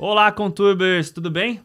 Olá, Contubers, tudo bem?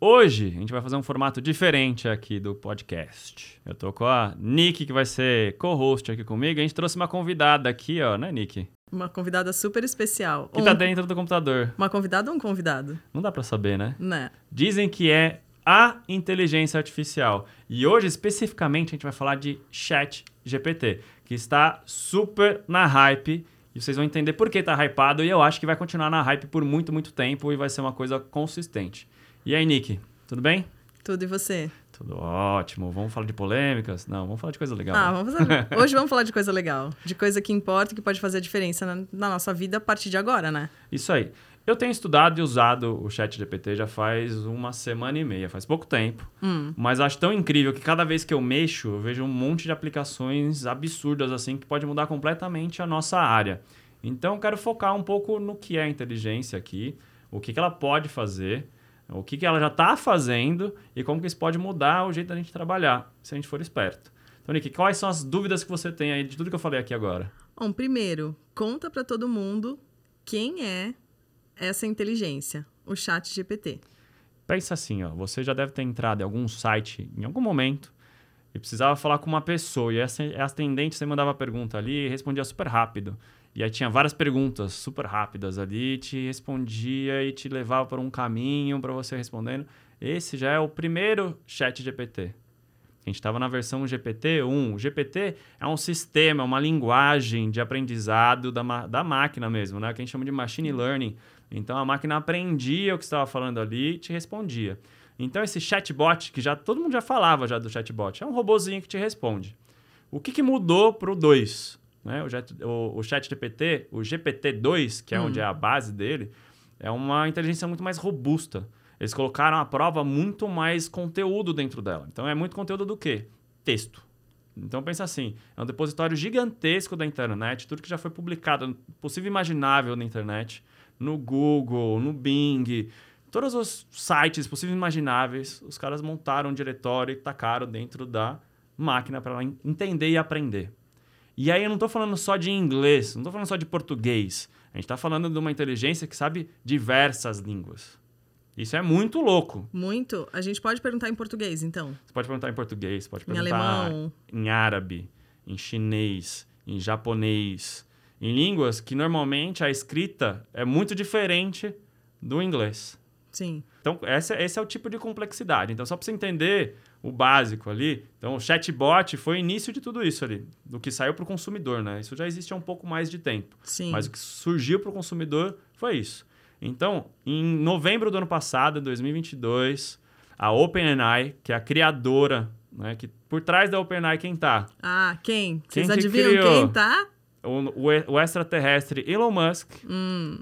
Hoje a gente vai fazer um formato diferente aqui do podcast. Eu tô com a Nick, que vai ser co-host aqui comigo. A gente trouxe uma convidada aqui, ó, né, Nick? Uma convidada super especial. Que tá dentro do computador. Uma convidada ou um convidado? Não dá pra saber, né? Né. Dizem que é a inteligência artificial. E hoje, especificamente, a gente vai falar de Chat GPT, que está super na hype. E vocês vão entender por que tá hypado. E eu acho que vai continuar na hype por muito, muito tempo e vai ser uma coisa consistente. E aí, Nick, tudo bem? Tudo e você? Tudo ótimo. Vamos falar de polêmicas? Não, vamos falar de coisa legal. Ah, vamos fazer... Hoje vamos falar de coisa legal. De coisa que importa e que pode fazer a diferença na, na nossa vida a partir de agora, né? Isso aí. Eu tenho estudado e usado o chat GPT já faz uma semana e meia, faz pouco tempo. Hum. Mas acho tão incrível que cada vez que eu mexo, eu vejo um monte de aplicações absurdas assim que pode mudar completamente a nossa área. Então eu quero focar um pouco no que é a inteligência aqui, o que, que ela pode fazer, o que, que ela já está fazendo e como que isso pode mudar o jeito da gente trabalhar, se a gente for esperto. Então, Nick, quais são as dúvidas que você tem aí de tudo que eu falei aqui agora? Bom, primeiro, conta para todo mundo quem é essa inteligência, o chat GPT. Pensa assim, ó, você já deve ter entrado em algum site em algum momento e precisava falar com uma pessoa e essa, atendente você mandava a pergunta ali e respondia super rápido. E aí tinha várias perguntas super rápidas ali, te respondia e te levava para um caminho para você respondendo. Esse já é o primeiro chat GPT. A gente estava na versão GPT-1. O GPT é um sistema, uma linguagem de aprendizado da, da máquina mesmo, né? que a gente chama de machine learning. Então a máquina aprendia o que estava falando ali e te respondia. Então esse chatbot, que já todo mundo já falava já do chatbot, é um robozinho que te responde. O que, que mudou para o 2? Né? O, o, o chat GPT, o GPT-2, que é hum. onde é a base dele, é uma inteligência muito mais robusta. Eles colocaram à prova muito mais conteúdo dentro dela. Então é muito conteúdo do quê? Texto. Então pensa assim, é um depositório gigantesco da internet, tudo que já foi publicado, possível imaginável na internet, no Google, no Bing, todos os sites possíveis imagináveis, os caras montaram um diretório e tacaram dentro da máquina para ela entender e aprender. E aí eu não estou falando só de inglês, não estou falando só de português. A gente está falando de uma inteligência que sabe diversas línguas. Isso é muito louco. Muito. A gente pode perguntar em português, então. Você pode perguntar em português, pode perguntar em alemão, em árabe, em chinês, em japonês, em línguas que normalmente a escrita é muito diferente do inglês. Sim. Então, esse, esse é o tipo de complexidade. Então, só para você entender o básico ali, então o chatbot foi o início de tudo isso ali, do que saiu para o consumidor, né? Isso já existe há um pouco mais de tempo. Sim. Mas o que surgiu para o consumidor foi isso. Então, em novembro do ano passado, 2022, a OpenAI, que é a criadora, né, que por trás da OpenAI quem tá? Ah, quem? Quem Vocês que adivinham criou? quem tá? O, o, o extraterrestre Elon Musk. Hum,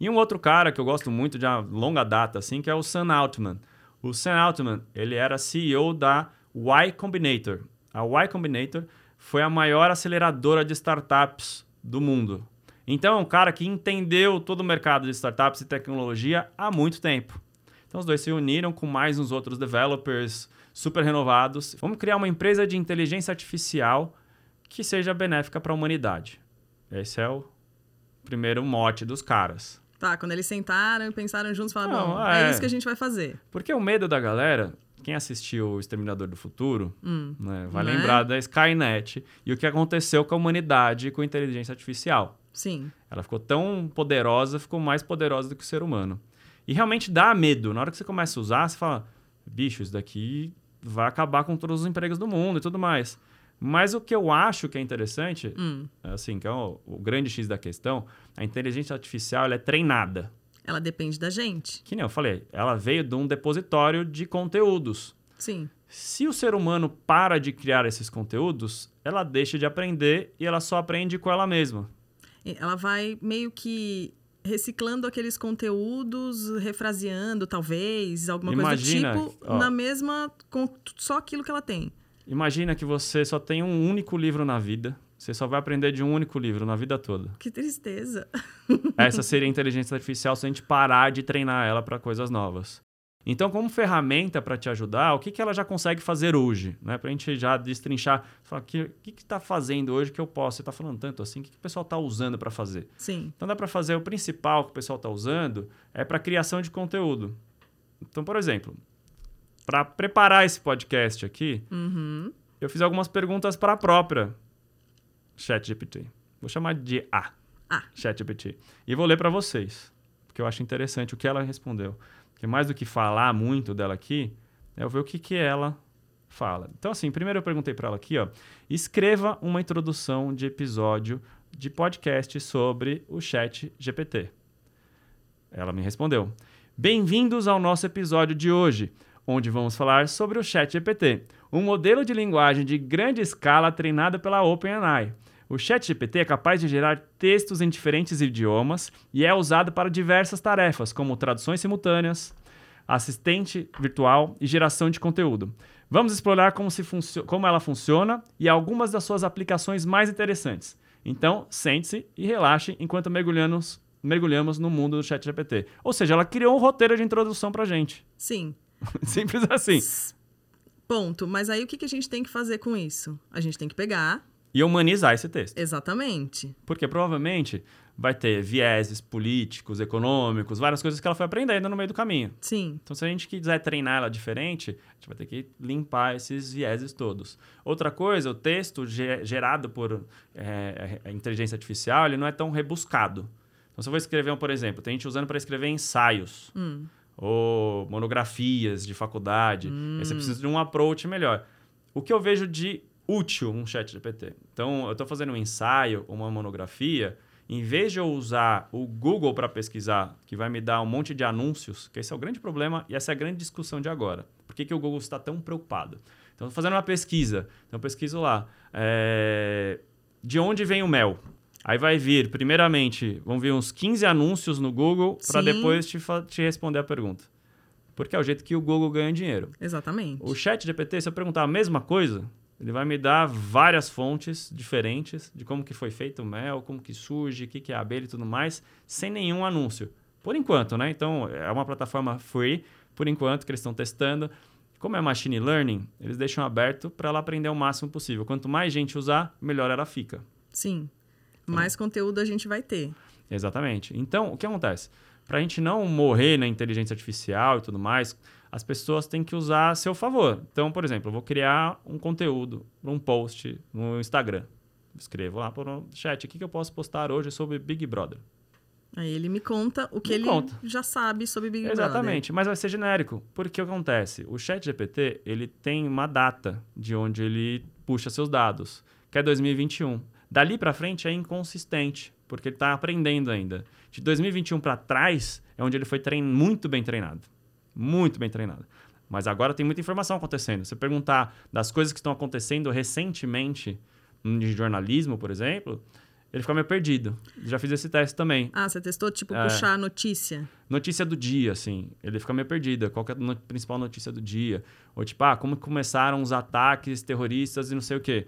E um outro cara que eu gosto muito de uma longa data, assim, que é o Sam Altman. O Sam Altman, ele era CEO da Y Combinator. A Y Combinator foi a maior aceleradora de startups do mundo. Então, é um cara que entendeu todo o mercado de startups e tecnologia há muito tempo. Então, os dois se uniram com mais uns outros developers super renovados. Vamos criar uma empresa de inteligência artificial que seja benéfica para a humanidade. Esse é o primeiro mote dos caras. tá, quando eles sentaram e pensaram juntos, falaram, Não, bom, é. é isso que a gente vai fazer. Porque o medo da galera, quem assistiu o Exterminador do Futuro, Hum, né, vai Né? lembrar da Skynet e o que aconteceu com a humanidade com a inteligência artificial. sim. Ela ficou tão poderosa, ficou mais poderosa do que o ser humano. E realmente dá medo. Na hora que você começa a usar, você fala: bicho, isso daqui vai acabar com todos os empregos do mundo e tudo mais. Mas o que eu acho que é interessante, Hum. assim, que é o, o grande X da questão, a inteligência artificial é treinada. Ela depende da gente. Que nem eu falei, ela veio de um depositório de conteúdos. Sim. Se o ser humano para de criar esses conteúdos, ela deixa de aprender e ela só aprende com ela mesma. Ela vai meio que reciclando aqueles conteúdos, refraseando, talvez, alguma Imagina, coisa do tipo, ó. na mesma. com só aquilo que ela tem. Imagina que você só tem um único livro na vida. Você só vai aprender de um único livro na vida toda. Que tristeza. Essa seria a inteligência artificial se a gente parar de treinar ela para coisas novas. Então, como ferramenta para te ajudar, o que, que ela já consegue fazer hoje? Né? Para a gente já destrinchar, o que está fazendo hoje que eu posso? Você está falando tanto assim, o que, que o pessoal está usando para fazer? Sim. Então, dá para fazer o principal que o pessoal está usando é para criação de conteúdo. Então, por exemplo, para preparar esse podcast aqui, Uhum. eu fiz algumas perguntas para a própria ChatGPT. Vou chamar de A, Ah. ChatGPT. E vou ler para vocês, porque eu acho interessante o que ela respondeu. Porque mais do que falar muito dela aqui, é eu ver o que, que ela fala. Então, assim, primeiro eu perguntei para ela aqui, ó, escreva uma introdução de episódio de podcast sobre o Chat GPT. Ela me respondeu: Bem-vindos ao nosso episódio de hoje, onde vamos falar sobre o ChatGPT, um modelo de linguagem de grande escala treinado pela OpenAI. O ChatGPT é capaz de gerar textos em diferentes idiomas e é usado para diversas tarefas, como traduções simultâneas, assistente virtual e geração de conteúdo. Vamos explorar como, como ela funciona e algumas das suas aplicações mais interessantes. Então, sente-se e relaxe enquanto mergulhamos, mergulhamos no mundo do ChatGPT. Ou seja, ela criou um roteiro de introdução pra gente. Sim. Simples assim. Ponto. Mas aí o que, que a gente tem que fazer com isso? A gente tem que pegar. E humanizar esse texto. Exatamente. Porque provavelmente vai ter vieses políticos, econômicos, várias coisas que ela foi aprendendo no meio do caminho. Sim. Então, se a gente quiser treinar ela diferente, a gente vai ter que limpar esses vieses todos. Outra coisa, o texto ge- gerado por é, a inteligência artificial, ele não é tão rebuscado. Então, se eu vou escrever, um, por exemplo, tem gente usando para escrever ensaios Hum. Ou monografias de faculdade. Aí você precisa de um approach melhor. O que eu vejo de útil um chat GPT? Então, eu estou fazendo um ensaio, uma monografia, em vez de eu usar o Google para pesquisar, que vai me dar um monte de anúncios, que esse é o grande problema e essa é a grande discussão de agora. Por que, que o Google está tão preocupado? Então, estou fazendo uma pesquisa. Então, eu pesquiso lá. é, De onde vem o mel? Aí vai vir, primeiramente, vão vir uns 15 anúncios no Google para depois te, te responder a pergunta. Porque é o jeito que o Google ganha dinheiro. Exatamente. O chat GPT, se eu perguntar a mesma coisa, ele vai me dar várias fontes diferentes de como que foi feito o mel, como que surge, o que, que é a abelha e tudo mais, sem nenhum anúncio. Por enquanto, né? Então, é uma plataforma free, por enquanto, que eles estão testando. Como é machine learning, eles deixam aberto para ela aprender o máximo possível. Quanto mais gente usar, melhor ela fica. Sim. Mais conteúdo a gente vai ter. Exatamente. Então, o que acontece? Para a gente não morrer na inteligência artificial e tudo mais, as pessoas têm que usar a seu favor. Então, por exemplo, eu vou criar um conteúdo, um post no Instagram. Escrevo lá para o chat, o que, que eu posso postar hoje sobre Big Brother? Aí ele me conta o que Me ele conta. já sabe sobre Big Brother. Exatamente, mas vai ser genérico. Porque o que acontece? O chat GPT, ele tem uma data de onde ele puxa seus dados, que é 2021. Dali para frente é inconsistente, porque ele está aprendendo ainda. De 2021 para trás é onde ele foi trein... muito bem treinado. Muito bem treinado. Mas agora tem muita informação acontecendo. Se perguntar das coisas que estão acontecendo recentemente de jornalismo, por exemplo, ele fica meio perdido. Já fiz esse teste também. Ah, você testou, tipo, É. puxar a notícia? Notícia do dia, assim. Ele fica meio perdido. Qual é a no- principal notícia do dia? Ou tipo, ah, como começaram os ataques terroristas e não sei o quê.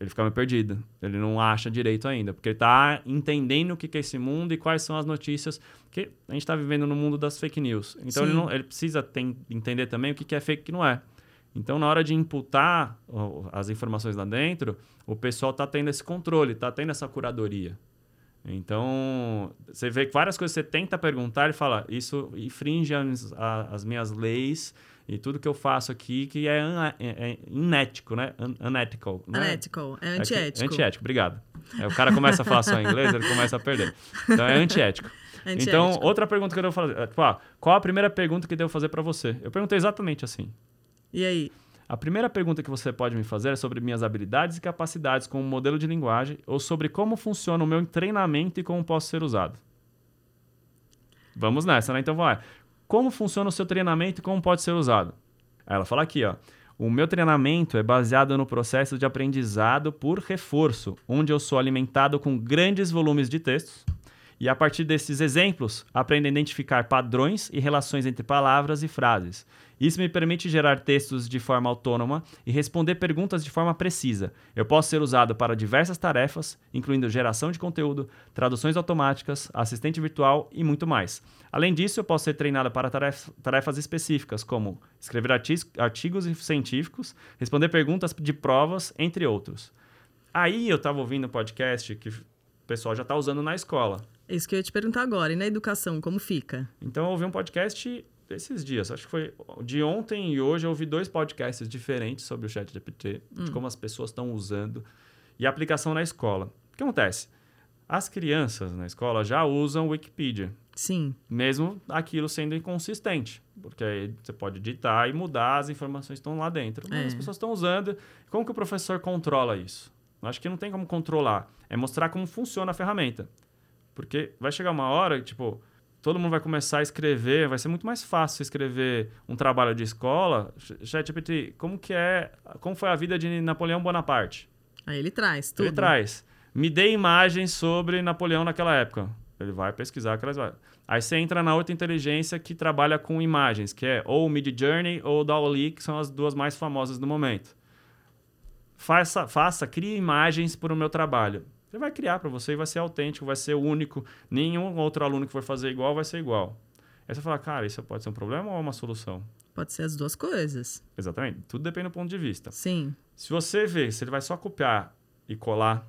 Ele fica meio perdido. Ele não acha direito ainda. Porque ele tá entendendo o que que é esse mundo e quais são as notícias. Porque a gente está vivendo no mundo das fake news. Então ele, não, ele precisa tem- entender também o que que é fake e o que não é. Então, na hora de imputar as informações lá dentro, o pessoal está tendo esse controle, está tendo essa curadoria. Então, você vê que várias coisas que você tenta perguntar, ele fala, isso infringe as, as minhas leis e tudo que eu faço aqui que é, é- é inético, né? Un, unethical. Né? Unethical. É É antiético. antiético, obrigado. Aí o cara começa a falar só em inglês, ele começa a perder. Então, é antiético. Antiético. Então, outra pergunta que eu devo fazer, é, tipo, ah, qual a primeira pergunta que devo fazer para você? Eu perguntei exatamente assim. E aí? A primeira pergunta que você pode me fazer é sobre minhas habilidades e capacidades como modelo de linguagem ou sobre como funciona o meu treinamento e como posso ser usado. Vamos nessa, né? Então, vai. Como funciona o seu treinamento e como pode ser usado? Aí ela fala aqui, ó. O meu treinamento é baseado no processo de aprendizado por reforço, onde eu sou alimentado com grandes volumes de textos E a partir desses exemplos, aprendo a identificar padrões e relações entre palavras e frases. Isso me permite gerar textos de forma autônoma e responder perguntas de forma precisa. Eu posso ser usado para diversas tarefas, incluindo geração de conteúdo, traduções automáticas, assistente virtual e muito mais. Além disso, eu posso ser treinado para tarefas específicas, como escrever artigos científicos, responder perguntas de provas, entre outros. Aí eu estava ouvindo um podcast que o pessoal já está usando na escola. Isso que eu ia te perguntar agora. E na educação, como fica? Então eu ouvi um podcast esses dias, acho que foi de ontem e hoje eu ouvi dois podcasts diferentes sobre o chat GPT, hum. de como as pessoas estão usando e a aplicação na escola. O que acontece? As crianças na escola já usam Wikipedia. Sim. Mesmo aquilo sendo inconsistente. Porque aí você pode editar e mudar, as informações estão lá dentro. Mas é. as pessoas estão usando. Como que o professor controla isso? Eu acho que não tem como controlar. É mostrar como funciona a ferramenta. Porque vai chegar uma hora, tipo, todo mundo vai começar a escrever, vai ser muito mais fácil escrever um trabalho de escola. ChatGPT, como que é, como foi a vida de Napoleão Bonaparte? Aí ele traz tudo. Ele traz. Me dê imagens sobre Napoleão naquela época. Ele vai pesquisar aquelas Aí você entra na outra inteligência que trabalha com imagens, que é ou Mid Journey ou DALL-E, que são as duas mais famosas do momento. Faça, faça, crie imagens para o meu trabalho. Você vai criar para você e vai ser autêntico, vai ser único. Nenhum outro aluno que for fazer igual vai ser igual. Aí você fala, cara, isso pode ser um problema ou uma solução? Pode ser as duas coisas. Exatamente. Tudo depende do ponto de vista. Sim. Se você vê, se ele vai só copiar e colar,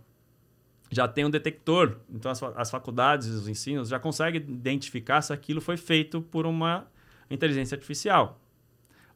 já tem um detector. Então as, as faculdades, os ensinos já conseguem identificar se aquilo foi feito por uma inteligência artificial.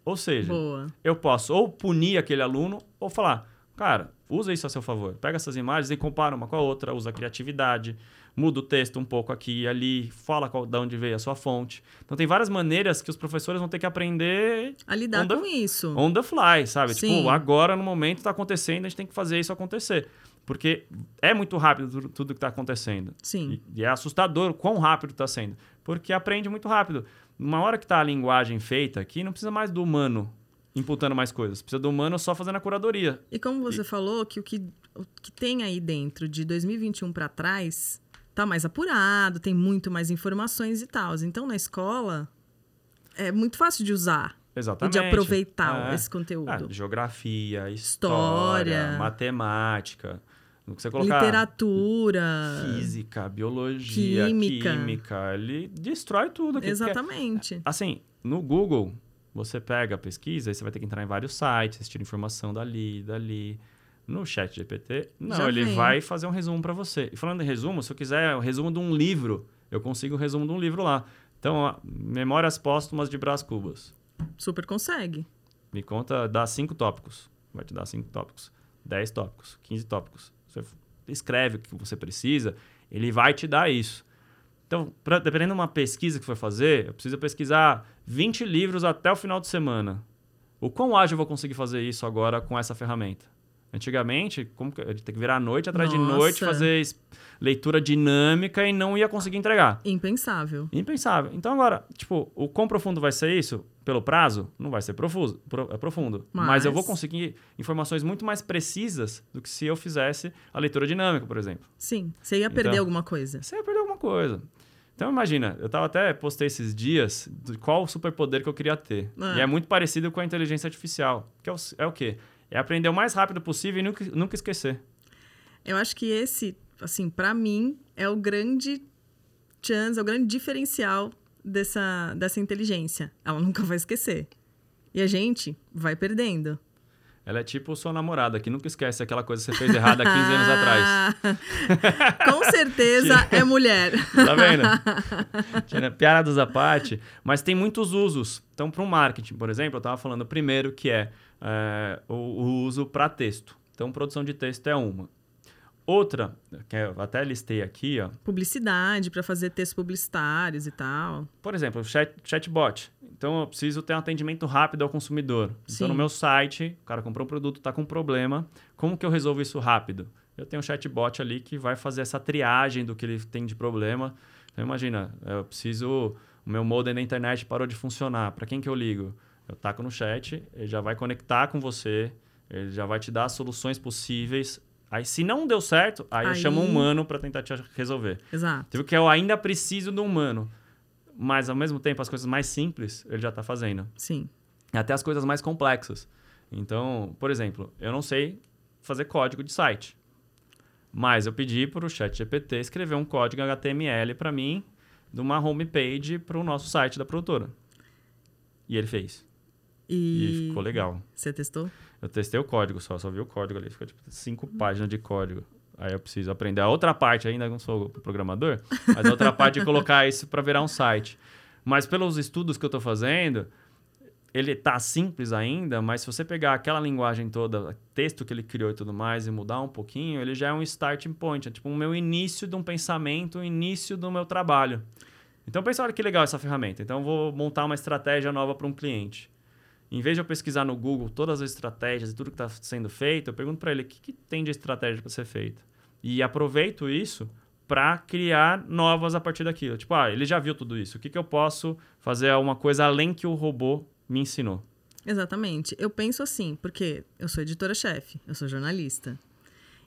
Ou seja, Boa. eu posso ou punir aquele aluno ou falar, cara, Usa isso a seu favor. Pega essas imagens e compara uma com a outra, usa a criatividade, muda o texto um pouco aqui e ali, fala qual, de onde veio a sua fonte. Então tem várias maneiras que os professores vão ter que aprender a lidar com isso. On the fly, sabe? Tipo, Sim. Tipo, agora no momento está acontecendo, a gente tem que fazer isso acontecer. Porque é muito rápido tudo, tudo que está acontecendo. Sim. E, e, é assustador o quão rápido está sendo. Porque aprende muito rápido. Uma hora que está a linguagem feita aqui, não precisa mais do humano imputando mais coisas. Precisa do humano só fazendo a curadoria. E como você e... falou, que o, que o que tem aí dentro de 2021 para trás tá mais apurado, tem muito mais informações e tal. Então, na escola, é muito fácil de usar. Exatamente. E de aproveitar é. esse conteúdo. É, geografia, história, história, matemática. No que você colocar, Literatura. Física, biologia, química. química. Ele destrói tudo. Exatamente. Assim, no Google, você pega a pesquisa, aí você vai ter que entrar em vários sites, tira informação dali, dali. No chat GPT, não, Já ele vem. vai fazer um resumo para você. E falando em resumo, se eu quiser o resumo de um livro, eu consigo o resumo de um livro lá. Então, ó, Memórias Póstumas de Brás Cubas. Super consegue. Me conta, dá cinco tópicos. Vai te dar cinco tópicos. Dez tópicos, quinze tópicos. Você escreve o que você precisa, ele vai te dar isso. Então, pra, dependendo de uma pesquisa que for fazer, eu preciso pesquisar 20 livros até o final de semana. O quão ágil eu vou conseguir fazer isso agora com essa ferramenta? Antigamente, como que, eu tinha que virar à noite atrás Nossa. de noite, fazer leitura dinâmica e não ia conseguir entregar. Impensável. Impensável. Então agora, tipo, o quão profundo vai ser isso? Pelo prazo? Não vai ser profuso, pro, é profundo. Mas... Mas eu vou conseguir informações muito mais precisas do que se eu fizesse a leitura dinâmica, por exemplo. Sim. Você ia perder então, alguma coisa. Você ia perder alguma coisa. Então imagina, eu tava até postei esses dias de qual superpoder que eu queria ter. Ah. E é muito parecido com a inteligência artificial. Que é o, é o quê? É aprender o mais rápido possível e nunca, nunca esquecer. Eu acho que esse, assim, para mim, é o grande chance, é o grande diferencial dessa, dessa inteligência. Ela nunca vai esquecer. E a gente vai perdendo. Ela é tipo sua namorada, que nunca esquece aquela coisa que você fez errada há 15 anos atrás. Com certeza é mulher. Tá vendo? Piadas à parte, mas tem muitos usos. Então, para o marketing, por exemplo, eu estava falando primeiro que é, é o, o uso para texto. Então, produção de texto é uma. Outra, que eu até listei aqui, ó. Publicidade, para fazer textos publicitários e tal. Por exemplo, chat, chatbot. Então, eu preciso ter um atendimento rápido ao consumidor. Sim. Então, no meu site, o cara comprou um produto, está com um problema. Como que eu resolvo isso rápido? Eu tenho um chatbot ali que vai fazer essa triagem do que ele tem de problema. Então, imagina, eu preciso... O meu modem na internet parou de funcionar. Para quem que eu ligo? Eu taco no chat, ele já vai conectar com você, ele já vai te dar soluções possíveis Aí, se não deu certo, aí, eu Aí- chamo um humano para tentar te resolver. Exato. Tipo, que eu ainda preciso do humano. Mas, ao mesmo tempo, as coisas mais simples, ele já tá fazendo. Sim. Até as coisas mais complexas. Então, por exemplo, eu não sei fazer código de site. Mas eu pedi para o chat GPT escrever um código HTML para mim de uma homepage para o nosso site da produtora. E ele fez. E, E, ficou legal. você testou? Eu testei o código só, só vi o código ali. Ficou tipo cinco páginas de código. Aí eu preciso aprender a outra parte ainda, não sou programador, mas a outra parte de colocar isso para virar um site. Mas pelos estudos que eu estou fazendo, ele tá simples ainda, mas se você pegar aquela linguagem toda, texto que ele criou e tudo mais, e mudar um pouquinho, ele já é um starting point, é tipo o meu início de um pensamento, o início do meu trabalho. Então pensa, olha que legal essa ferramenta. Então eu vou montar uma estratégia nova para um cliente. Em vez de eu pesquisar no Google todas as estratégias e tudo que está sendo feito, eu pergunto para ele o que, que tem de estratégia para ser feita. E aproveito isso para criar novas a partir daquilo. Tipo, ah, ele já viu tudo isso. O que, que eu posso fazer uma coisa além que o robô me ensinou? Exatamente. Eu penso assim, porque eu sou editora-chefe, eu sou jornalista.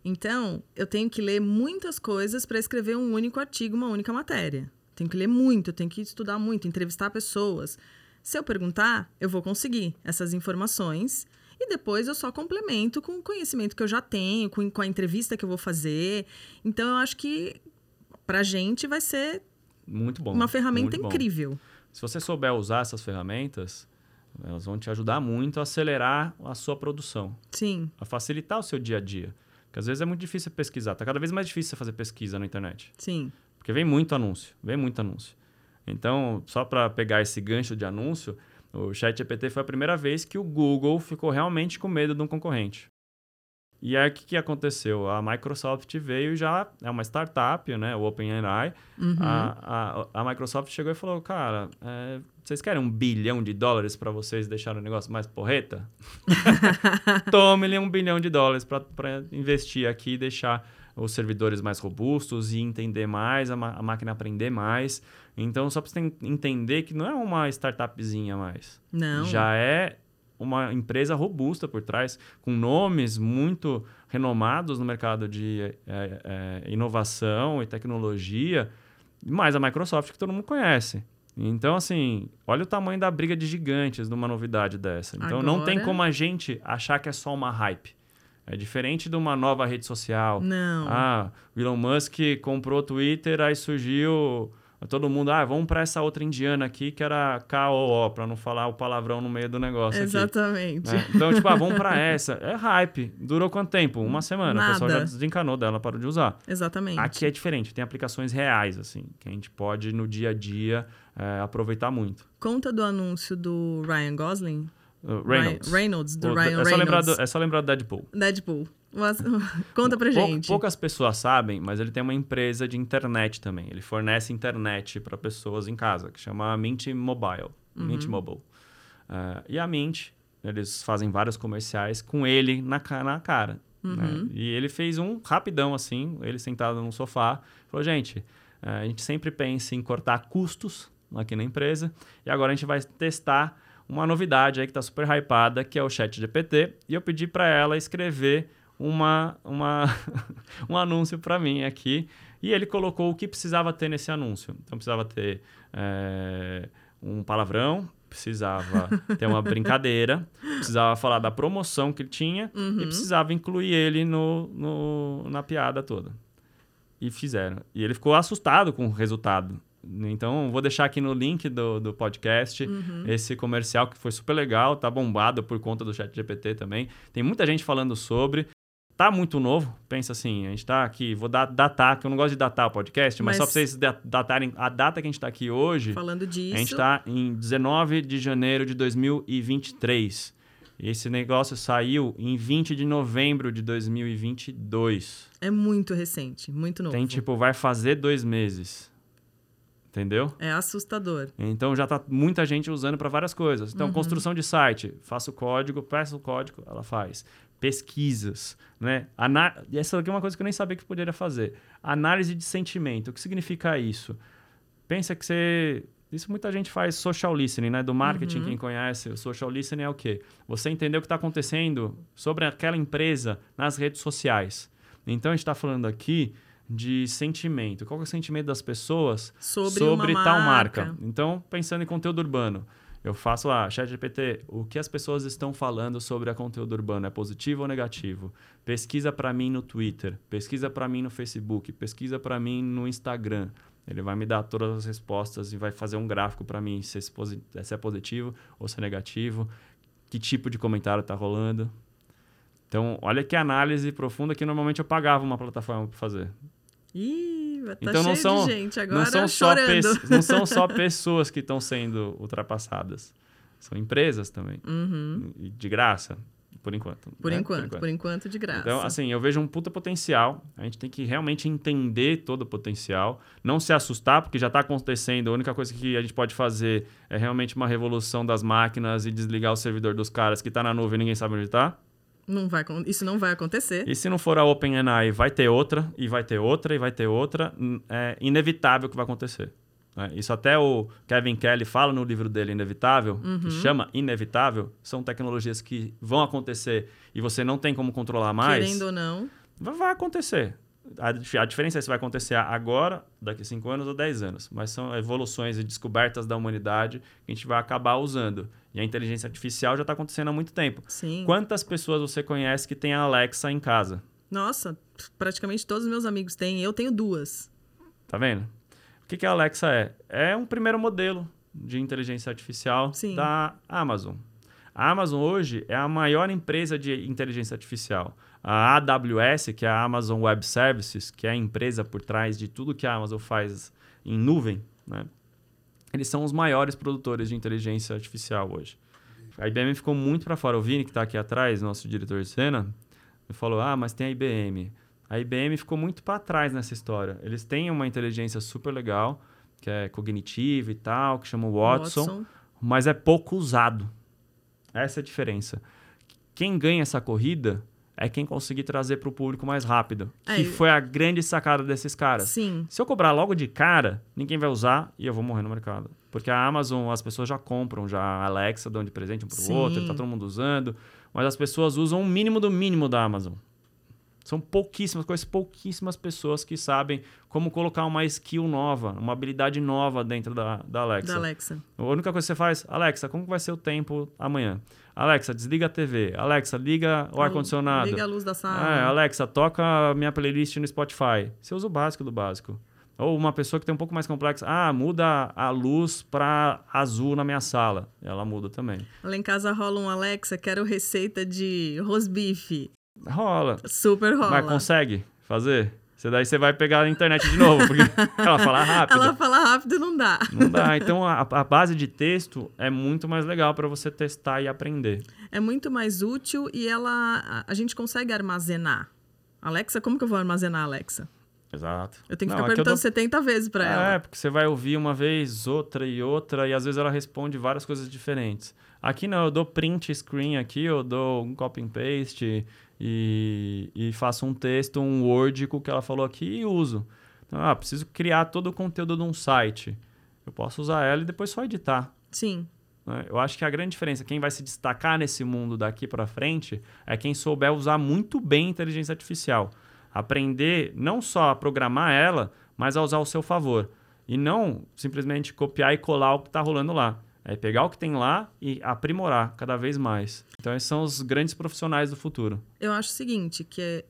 Então, eu tenho que ler muitas coisas para escrever um único artigo, uma única matéria. Tenho que ler muito, tenho que estudar muito, entrevistar pessoas. Se eu perguntar, eu vou conseguir essas informações e depois eu só complemento com o conhecimento que eu já tenho, com, com a entrevista que eu vou fazer. Então, eu acho que pra gente vai ser Muito bom. uma ferramenta muito bom. incrível. Se você souber usar essas ferramentas, elas vão te ajudar muito a acelerar a sua produção, Sim, a facilitar o seu dia a dia. Porque às vezes é muito difícil pesquisar. Tá cada vez mais difícil você fazer pesquisa na internet. sim. Porque vem muito anúncio, vem muito anúncio. Então, só para pegar esse gancho de anúncio, o ChatGPT foi a primeira vez que o Google ficou realmente com medo de um concorrente. E aí, o que, que aconteceu? A Microsoft veio já, é uma startup, né? O OpenAI. Uhum. A, a, a Microsoft chegou e falou, cara, é, vocês querem um bilhão de dólares para vocês deixarem o negócio mais porreta? Tome-lhe um bilhão de dólares para investir aqui e deixar os servidores mais robustos e entender mais, a, a máquina aprender mais. Então, só para você entender que não é uma startupzinha mais. Não. Já é uma empresa robusta por trás, com nomes muito renomados no mercado de é, é, inovação e tecnologia, mais a Microsoft que todo mundo conhece. Então, assim, olha o tamanho da briga de gigantes numa novidade dessa. Então, não tem Agora- como a gente achar que é só uma hype. É diferente de uma nova rede social. Não. Ah, o Elon Musk comprou o Twitter, aí surgiu todo mundo, ah, vamos para essa outra indiana aqui que era KOO, para não falar o palavrão no meio do negócio aqui. Exatamente. né? Então, tipo, ah, vamos para essa. É hype. Durou quanto tempo? Uma semana. O pessoal já Nada. desencanou dela, parou de usar. Exatamente. Aqui é diferente, tem aplicações reais, assim, que a gente pode no dia a dia é, aproveitar muito. Conta do anúncio do Ryan Gosling. Uh, Reynolds. Reynolds, do O- Ryan é, só lembrar Reynolds. do, é só lembrar do Deadpool. Deadpool. Mas- Conta pra Pou- gente. poucas pessoas sabem, mas ele tem uma empresa de internet também. Ele fornece internet para pessoas em casa, que chama Mint Mobile. Mint Mobile. Ah, e a Mint, eles fazem vários comerciais com ele na, na cara. né? E ele fez um rapidão assim, ele sentado no sofá. Falou, gente, eh, a gente sempre pensa em cortar custos aqui na empresa. E agora a gente vai testar uma novidade aí que está super hypada, que é o Chat GPT. E eu pedi para ela escrever uma, uma um anúncio para mim aqui. E ele colocou o que precisava ter nesse anúncio. Então precisava ter eh, um palavrão, precisava ter uma brincadeira, precisava falar da promoção que ele tinha e precisava incluir ele no, no- na piada toda. E fizeram. E ele ficou assustado com o resultado. Então, vou deixar aqui no link do, do podcast esse comercial que foi super legal, tá bombado por conta do chat GPT também. Tem muita gente falando sobre. Tá muito novo, pensa assim, a gente tá aqui, vou dar, datar, que eu não gosto de datar o podcast, mas, Mas- só para vocês da- datarem a data que a gente tá aqui hoje, Falando disso. a gente está em 19 de janeiro de 2023. Esse negócio saiu em 20 de novembro de 2022. É muito recente, muito novo. Tem tipo, vai fazer dois meses. Entendeu? É assustador. Então já tá muita gente usando para várias coisas. Uhum. Então, construção de site, faço o código, peço o código, ela faz. Pesquisas, né? Ana... Essa aqui é uma coisa que eu nem sabia que poderia fazer. Análise de sentimento. O que significa isso? Pensa que você. Isso muita gente faz social listening, né? Do marketing, Uhum. quem conhece, o social listening é o quê? Você entender o que está acontecendo sobre aquela empresa nas redes sociais. Então a gente está falando aqui de sentimento. Qual é o sentimento das pessoas Sobre, sobre tal marca. marca? Então, pensando em conteúdo urbano, eu faço lá, chat GPT, o que as pessoas estão falando sobre a conteúdo urbano? É positivo ou negativo? Pesquisa para mim no Twitter, pesquisa para mim no Facebook, pesquisa para mim no Instagram. Ele vai me dar todas as respostas e vai fazer um gráfico para mim se é positivo ou se é negativo, que tipo de comentário está rolando. Então, olha que análise profunda que normalmente eu pagava uma plataforma para fazer. Ih, tá Então não são, de gente agora não são só chorando. pes- não são só pessoas que estão sendo ultrapassadas. São empresas também. Uhum. De graça, por enquanto. Por, né? enquanto, por enquanto, de graça. Então, assim, eu vejo um puta potencial. A gente tem que realmente entender todo o potencial. Não se assustar, porque já está acontecendo. A única coisa que a gente pode fazer é realmente uma revolução das máquinas e desligar o servidor dos caras que está na nuvem e ninguém sabe onde está. Não vai, isso não vai acontecer. E se não for a OpenAI, vai ter outra, e vai ter outra, e vai ter outra. É inevitável que vai acontecer. né? Isso até o Kevin Kelly fala no livro dele, Inevitável, que chama Inevitável. São tecnologias que vão acontecer e você não tem como controlar mais. Querendo ou não. Vai acontecer. A, a diferença é se vai acontecer agora, daqui a 5 anos ou 10 anos. Mas são evoluções e descobertas da humanidade que a gente vai acabar usando. E a inteligência artificial já está acontecendo há muito tempo. Sim. Quantas pessoas você conhece que tem a Alexa em casa? Nossa, praticamente todos os meus amigos têm. Eu tenho duas. Tá vendo? O que, que a Alexa é? É um primeiro modelo de inteligência artificial Sim. da Amazon. A Amazon hoje é a maior empresa de inteligência artificial. A AWS, que é a Amazon Web Services, que é a empresa por trás de tudo que a Amazon faz em nuvem, né? eles são os maiores produtores de inteligência artificial hoje. A IBM ficou muito para fora. O Vini, que está aqui atrás, nosso diretor de cena, me falou: Ah, mas tem a IBM. A IBM ficou muito para trás nessa história. Eles têm uma inteligência super legal, que é cognitiva e tal, que chama Watson, mas é pouco usado. Essa é a diferença. Quem ganha essa corrida é quem conseguir trazer para o público mais rápido. É, que foi a grande sacada desses caras. Sim. Se eu cobrar logo de cara, ninguém vai usar e eu vou morrer no mercado. Porque a Amazon, as pessoas já compram já a Alexa, dão de presente um pro Sim. outro, tá todo mundo usando. Mas as pessoas usam o mínimo do mínimo da Amazon. São pouquíssimas, conheço pouquíssimas pessoas que sabem como colocar uma skill nova, uma habilidade nova dentro da, da Alexa. Da Alexa. A única coisa que você faz, Alexa, como vai ser o tempo amanhã? Alexa, desliga a TV. Alexa, liga o ar-condicionado. Liga a luz da É, sala. Alexa, toca a minha playlist no Spotify. Você usa o básico do básico. Ou uma pessoa que tem um pouco mais complexa. Ah, muda a luz para azul na minha sala. Ela muda também. Lá em casa rola um Alexa, quero receita de rosbife. Rola. Super rola. Mas consegue fazer? Você daí você vai pegar a internet de novo, porque ela fala rápido. Ela fala rápido, não dá. Não dá. Então a, a base de texto é muito mais legal para você testar e aprender. É muito mais útil e ela a, gente consegue armazenar. Alexa, como que eu vou armazenar Alexa? Exato. Eu tenho que Não, ficar é perguntando dou- 70 vezes pra É, ela. porque você vai ouvir uma vez, outra e outra, e às vezes ela responde várias coisas diferentes. Aqui não, eu dou print screen aqui, eu dou um copy and paste e, e faço um texto, um Word com o que ela falou aqui e uso. Então, ah, preciso criar todo o conteúdo de um site. Eu posso usar ela e depois só editar. Sim. né? Eu acho que a grande diferença, quem vai se destacar nesse mundo daqui para frente, é quem souber usar muito bem a inteligência artificial. Aprender não só a programar ela, mas a usar ao seu favor. E não simplesmente copiar e colar o que está rolando lá. É pegar o que tem lá e aprimorar cada vez mais. Então, esses são os grandes profissionais do futuro. Eu acho o seguinte, que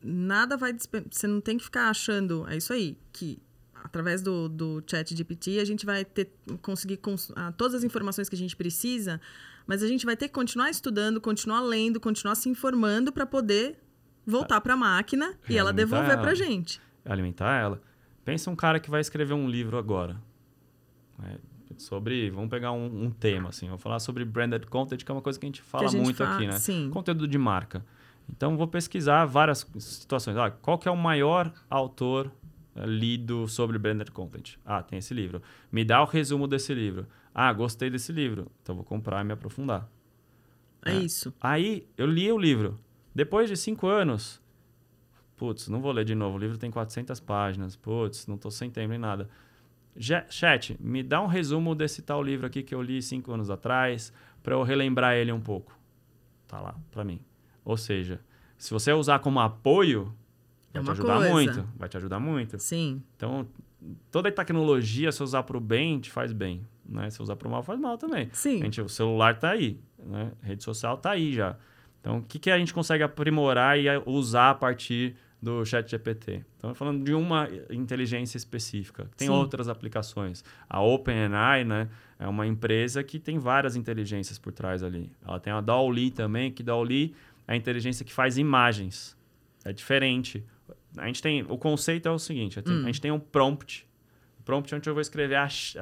nada vai... Você não tem que ficar achando... É isso aí, que através do, do chat GPT a gente vai ter, conseguir cons- ah, todas as informações que a gente precisa, mas a gente vai ter que continuar estudando, continuar lendo, continuar se informando para poder voltar para a máquina e ela devolver ela. para gente. alimentar ela. Pensa um cara que vai escrever um livro agora. né, sobre, vamos pegar um, um tema assim, vou falar sobre branded content, que é uma coisa que a gente fala gente muito fa- aqui, né? sim. Conteúdo de marca. Então vou pesquisar várias situações. Ah, qual que é o maior autor eh, lido sobre branded content? Ah, tem esse livro. Me dá o resumo desse livro. Ah, gostei desse livro. Então vou comprar e me aprofundar. É, É. isso. Aí eu li o livro. Depois de cinco anos, putz, não vou ler de novo. O livro tem 400 páginas. Putz, não tô sem tempo nem nada. Chat, me dá um resumo desse tal livro aqui que eu li cinco anos atrás para eu relembrar ele um pouco. Tá lá para mim. Ou seja, se você usar como apoio, É Vai te uma ajudar coisa. muito. Vai te ajudar muito. Sim. Então, toda tecnologia, se usar para o bem, te faz bem. Né? Se usar para o mal, faz mal também. Sim. A gente, o celular tá aí, né? A rede social tá aí já. Então, o que, que a gente consegue aprimorar e usar a partir do chat GPT? Então, falando de uma inteligência específica. Tem Sim. outras aplicações. A OpenAI, né? É uma empresa que tem várias inteligências por trás ali. Ela tem a DALL-E também, que DALL-E é a inteligência que faz imagens. É diferente. A gente tem... O conceito é o seguinte. A gente tem um prompt. O prompt é onde eu vou escrever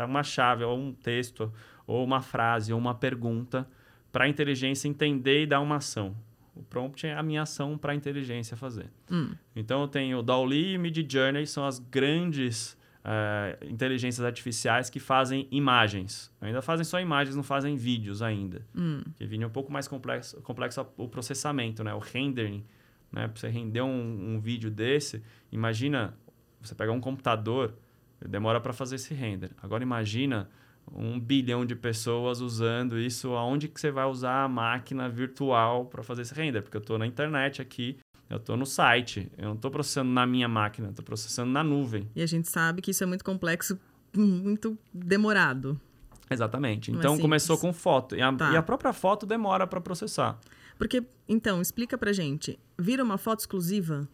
uma chave, ou um texto, ou uma frase, ou uma pergunta para a inteligência entender e dar uma ação. O prompt é a minha ação para a inteligência fazer. Hum. Então eu tenho o DALL-E e o Midjourney são as grandes eh, inteligências artificiais que fazem imagens. Ainda fazem só imagens, não fazem vídeos ainda. Hum. Porque vídeo é um pouco mais complexo, complexo o processamento, né? O rendering, né? Para você render um, um vídeo desse, imagina, você pegar um computador, demora para fazer esse render. Agora imagina um bilhão de pessoas usando isso, aonde que você vai usar a máquina virtual para fazer esse render? Porque eu estou na internet aqui, eu estou no site, eu não estou processando na minha máquina, estou processando na nuvem. E a gente sabe que isso é muito complexo, muito demorado. Exatamente. Não é Então começou simples. com foto. E a, Tá. e a própria foto demora para processar. Porque, então, explica pra gente. Vira uma foto exclusiva?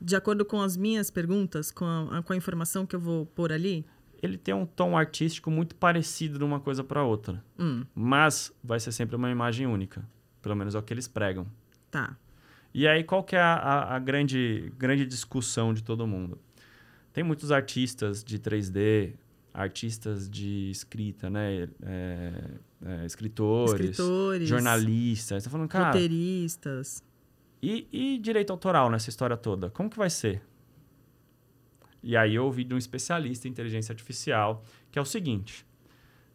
De acordo com as minhas perguntas, com a, com a informação que eu vou pôr ali? Ele tem um tom artístico muito parecido de uma coisa para outra, Hum, mas vai ser sempre uma imagem única. Pelo menos é o que eles pregam. tá. E aí, qual que é a, a- a grande, grande discussão de todo mundo? Tem muitos artistas de 3D, artistas de escrita, né? É, é, escritores, Escritores, jornalistas. Você tá falando, cara, roteiristas. e, e direito autoral nessa história toda? Como que vai ser? E aí eu ouvi de um especialista em inteligência artificial, que é o seguinte.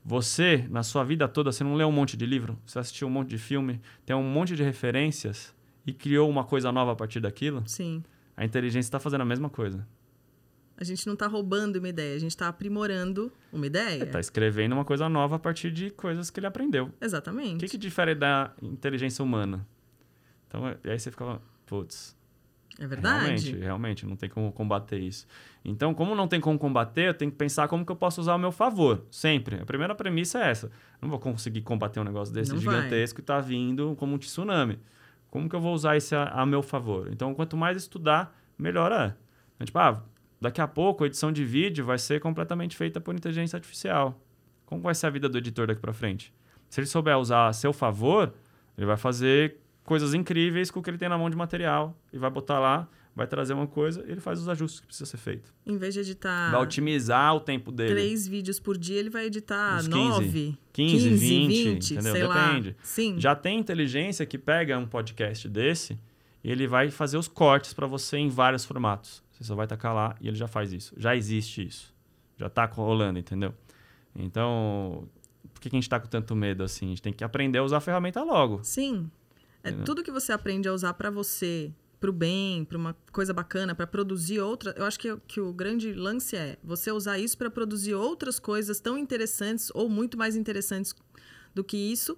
Você, na sua vida toda, você não leu um monte de livro? Você assistiu um monte de filme? Tem um monte de referências e criou uma coisa nova a partir daquilo? Sim. A inteligência está fazendo a mesma coisa. A gente não tá roubando uma ideia, a gente tá aprimorando uma ideia. Está escrevendo uma coisa nova a partir de coisas que ele aprendeu. O Exatamente. que, que difere da inteligência humana? Então, e aí você fica, putz, É verdade. Realmente, realmente, não tem como combater isso. Então, como não tem como combater, eu tenho que pensar como que eu posso usar ao meu favor, sempre. A primeira premissa é essa. Não vou conseguir combater um negócio desse Não vai. gigantesco e tá vindo como um tsunami. Como que eu vou usar isso a, a meu favor? Então, quanto mais estudar, melhor é. Então, tipo, ah, daqui a pouco a edição de vídeo vai ser completamente feita por inteligência artificial. Como vai ser a vida do editor daqui para frente? Se ele souber usar a seu favor, ele vai fazer coisas incríveis com o que ele tem na mão de material e vai botar lá, vai trazer uma coisa, ele faz os ajustes que precisa ser feito. Em vez de editar Vai otimizar o tempo dele. três vídeos por dia, ele vai editar Uns 15, nove, 15, 20, entendeu? sei lá. Depende. Sim. Já tem inteligência que pega um podcast desse e ele vai fazer os cortes para você em vários formatos. Você só vai tacar lá e ele já faz isso. Já existe isso. Já tá rolando, entendeu? Então, por que a gente tá com tanto medo assim? A gente tem que aprender a usar a ferramenta logo. Sim. É, Entendeu? tudo que você aprende a usar pra você, pro bem, pra uma coisa bacana, pra produzir outra. Eu acho que, que o grande lance é você usar isso pra produzir outras coisas tão interessantes ou muito mais interessantes do que isso.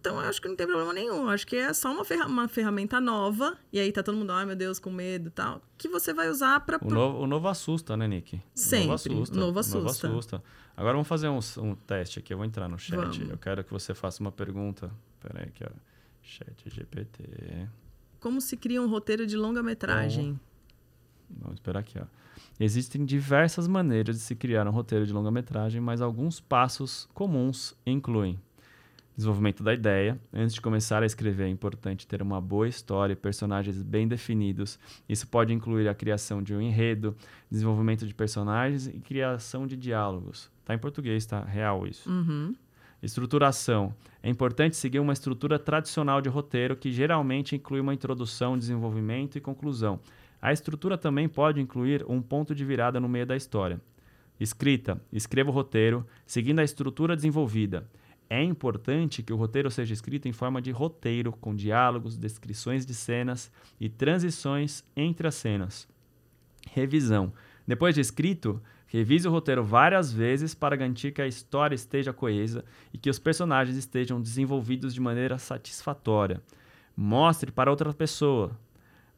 Então, eu acho que não tem problema nenhum. Eu acho que é só uma, ferra- uma ferramenta nova. E aí tá todo mundo, ai meu Deus, com medo e tal. Que você vai usar pra. O novo, o novo assusta, né, Nick? O Sempre. novo assusta. O novo assusta. assusta. Agora vamos fazer um, um teste aqui. Eu vou entrar no chat. Vamos. Eu quero que você faça uma pergunta. Pera aí, aqui, ó. Chat GPT. Como se cria um roteiro de longa-metragem? Vamos esperar aqui, ó. Existem diversas maneiras de se criar um roteiro de longa-metragem, mas alguns passos comuns incluem desenvolvimento da ideia. Antes de começar a escrever, é importante ter uma boa história e personagens bem definidos. Isso pode incluir a criação de um enredo, desenvolvimento de personagens e criação de diálogos. Tá em português, tá? Real isso. Uhum. Estruturação. É importante seguir uma estrutura tradicional de roteiro que geralmente inclui uma introdução, desenvolvimento e conclusão. A estrutura também pode incluir um ponto de virada no meio da história. Escrita. Escreva o roteiro seguindo a estrutura desenvolvida. É importante que o roteiro seja escrito em forma de roteiro, com diálogos, descrições de cenas e transições entre as cenas. Revisão. Depois de escrito, revise o roteiro várias vezes para garantir que a história esteja coesa e que os personagens estejam desenvolvidos de maneira satisfatória. Mostre para outra pessoa.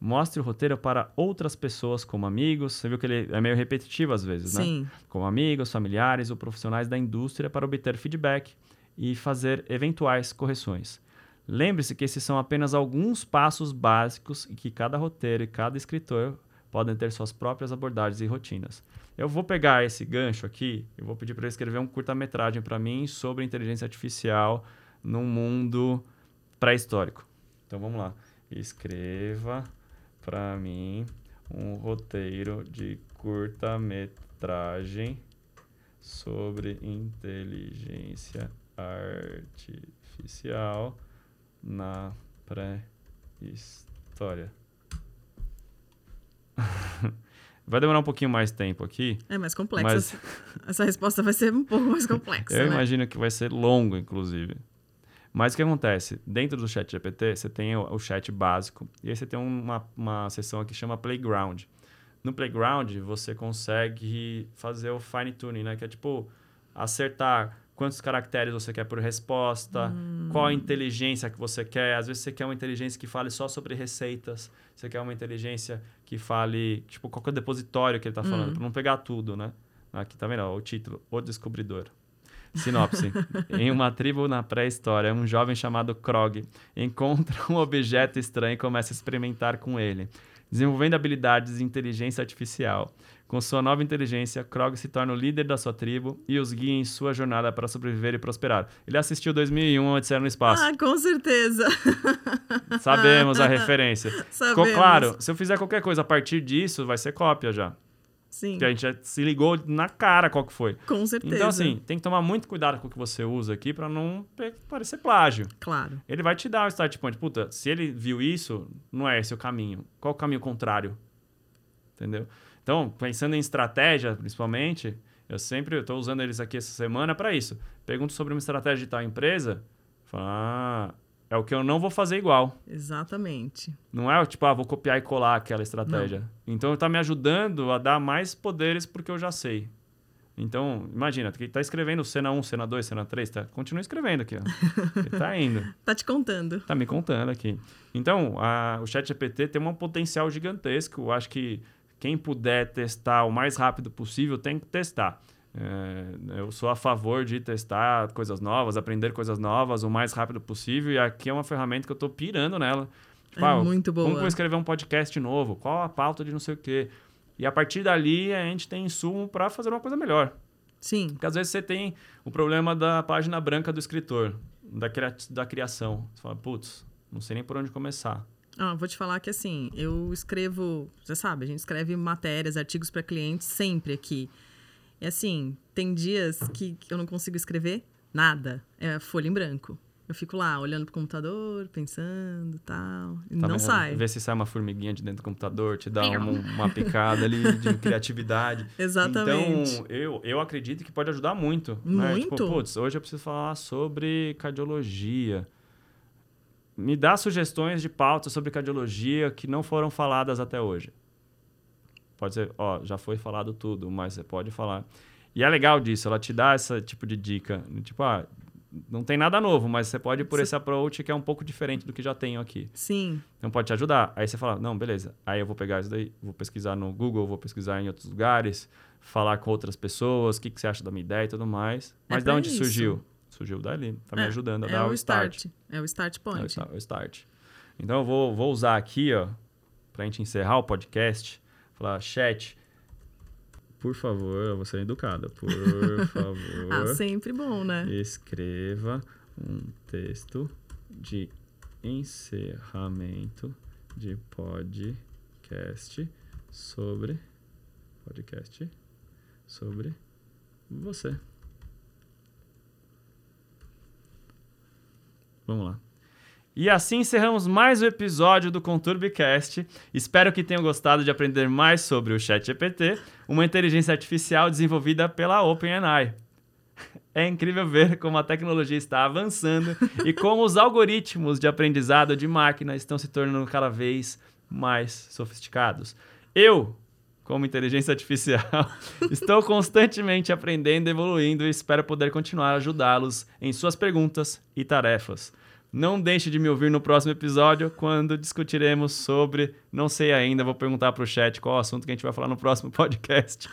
Mostre o roteiro para outras pessoas, como amigos. Você viu que ele é meio repetitivo às vezes, né? Sim. Como amigos, familiares ou profissionais da indústria para obter feedback e fazer eventuais correções. Lembre-se que esses são apenas alguns passos básicos e que cada roteiro e cada escritor podem ter suas próprias abordagens e rotinas. Eu vou pegar esse gancho aqui e vou pedir para ele escrever um curta-metragem para mim sobre inteligência artificial num mundo pré-histórico. Então vamos lá. Escreva para mim um roteiro de curta-metragem sobre inteligência artificial na pré-história. Vai demorar um pouquinho mais tempo aqui. É mais complexo. Mas- Essa resposta vai ser um pouco mais complexa, Eu né? imagino que vai ser longo, inclusive. Mas o que acontece? Dentro do chat GPT, você tem o, o chat básico e aí você tem uma, uma seção aqui que chama Playground. No Playground, você consegue fazer o fine tuning, né? Que é tipo acertar quantos caracteres você quer por resposta, qual a inteligência que você quer. Às vezes você quer uma inteligência que fale só sobre receitas, você quer uma inteligência que fale, tipo, qual que é o depositório que ele está falando, para não pegar tudo, né? Aqui tá vendo? ó, O título, O Descobridor. Sinopse. em uma tribo na pré-história, um jovem chamado Krog encontra um objeto estranho e começa a experimentar com ele, desenvolvendo habilidades de inteligência artificial. Com sua nova inteligência, Krog se torna o líder da sua tribo e os guia em sua jornada para sobreviver e prosperar. Ele assistiu 2001, Odisseia no Espaço. Ah, com certeza. Sabemos a referência. Sabemos. claro, se eu fizer qualquer coisa a partir disso, vai ser cópia já. Sim, Porque a gente já se ligou na cara qual que foi. com certeza. Então, assim, tem que tomar muito cuidado com o que você usa aqui para não parecer plágio. Claro. Ele vai te dar o start point. Puta, se ele viu isso, não é esse o caminho. Qual o caminho contrário? Entendeu? Então, pensando em estratégia, principalmente, eu sempre estou usando eles aqui essa semana para isso. Pergunto sobre uma estratégia de tal empresa, falo, ah, é o que eu não vou fazer igual. Exatamente. Não é tipo, ah, vou copiar e colar aquela estratégia. Então, está me ajudando a dar mais poderes porque eu já sei. Então, imagina, que tá escrevendo cena 1, cena 2, cena 3, tá? Continua escrevendo aqui, ó. Ele tá indo. Tá te contando. Tá me contando aqui. Então, a, o ChatGPT tem um potencial gigantesco. Eu acho que quem puder testar o mais rápido possível tem que testar. É, eu sou a favor de testar coisas novas, aprender coisas novas o mais rápido possível. E aqui é uma ferramenta que eu tô pirando nela. Tipo, É ah, muito boa. Como escrever um podcast novo? Qual a pauta de não sei o quê? E a partir dali a gente tem insumo para fazer uma coisa melhor. Sim, Porque às vezes você tem o problema da página branca do escritor, da, cria da criação. Você fala, putz, não sei nem por onde começar. Ah, vou te falar que assim, eu escrevo, você sabe, a gente escreve matérias, artigos para clientes sempre aqui. E assim, tem dias que eu não consigo escrever nada, é folha em branco. Eu fico lá olhando pro computador, pensando, tal, e Tá não sai. Vê se sai uma formiguinha de dentro do computador, te dá uma, uma picada ali de criatividade. Exatamente. Então, eu, eu acredito que pode ajudar muito. Né? Tipo, Muito. putz, hoje eu preciso falar sobre cardiologia. Me dá sugestões de pautas sobre cardiologia que não foram faladas até hoje. Pode ser, ó, já foi falado tudo, mas você pode falar. E é legal disso, ela te dá esse tipo de dica. Tipo, ah, não tem nada novo, mas você pode ir por Sim. esse approach que é um pouco diferente do que já tenho aqui. Sim, Então pode te ajudar. Aí você fala, não, beleza. Aí eu vou pegar isso daí, vou pesquisar no Google, vou pesquisar em outros lugares, falar com outras pessoas, o que, que você acha da minha ideia e tudo mais. É Mas pra da onde isso. surgiu? Surgiu dali. Tá me É, ajudando a é dar o start. start. É o start É o point. sta- o start. Então eu vou, vou usar aqui, ó, pra gente encerrar o podcast, falar, chat, por favor, eu vou ser educada, por favor. Ah, sempre bom, né? Escreva um texto de encerramento de podcast sobre podcast sobre você. Vamos lá. E assim encerramos mais um episódio do ConturbiCast. Espero que tenham gostado de aprender mais sobre o ChatGPT, uma inteligência artificial desenvolvida pela OpenAI. É incrível ver como a tecnologia está avançando e como os algoritmos de aprendizado de máquina estão se tornando cada vez mais sofisticados. Eu, como inteligência artificial, estou constantemente aprendendo evoluindo e espero poder continuar a ajudá-los em suas perguntas e tarefas. Não deixe de me ouvir no próximo episódio, quando discutiremos sobre. Não sei ainda, vou perguntar para o chat qual o assunto que a gente vai falar no próximo podcast.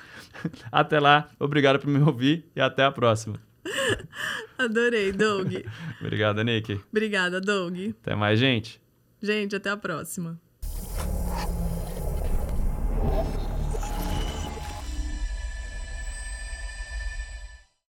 Até lá, obrigado por me ouvir e até a próxima. Adorei, Doug. Obrigado, Nick. Obrigada, Doug. Até mais, gente. Gente, até a próxima.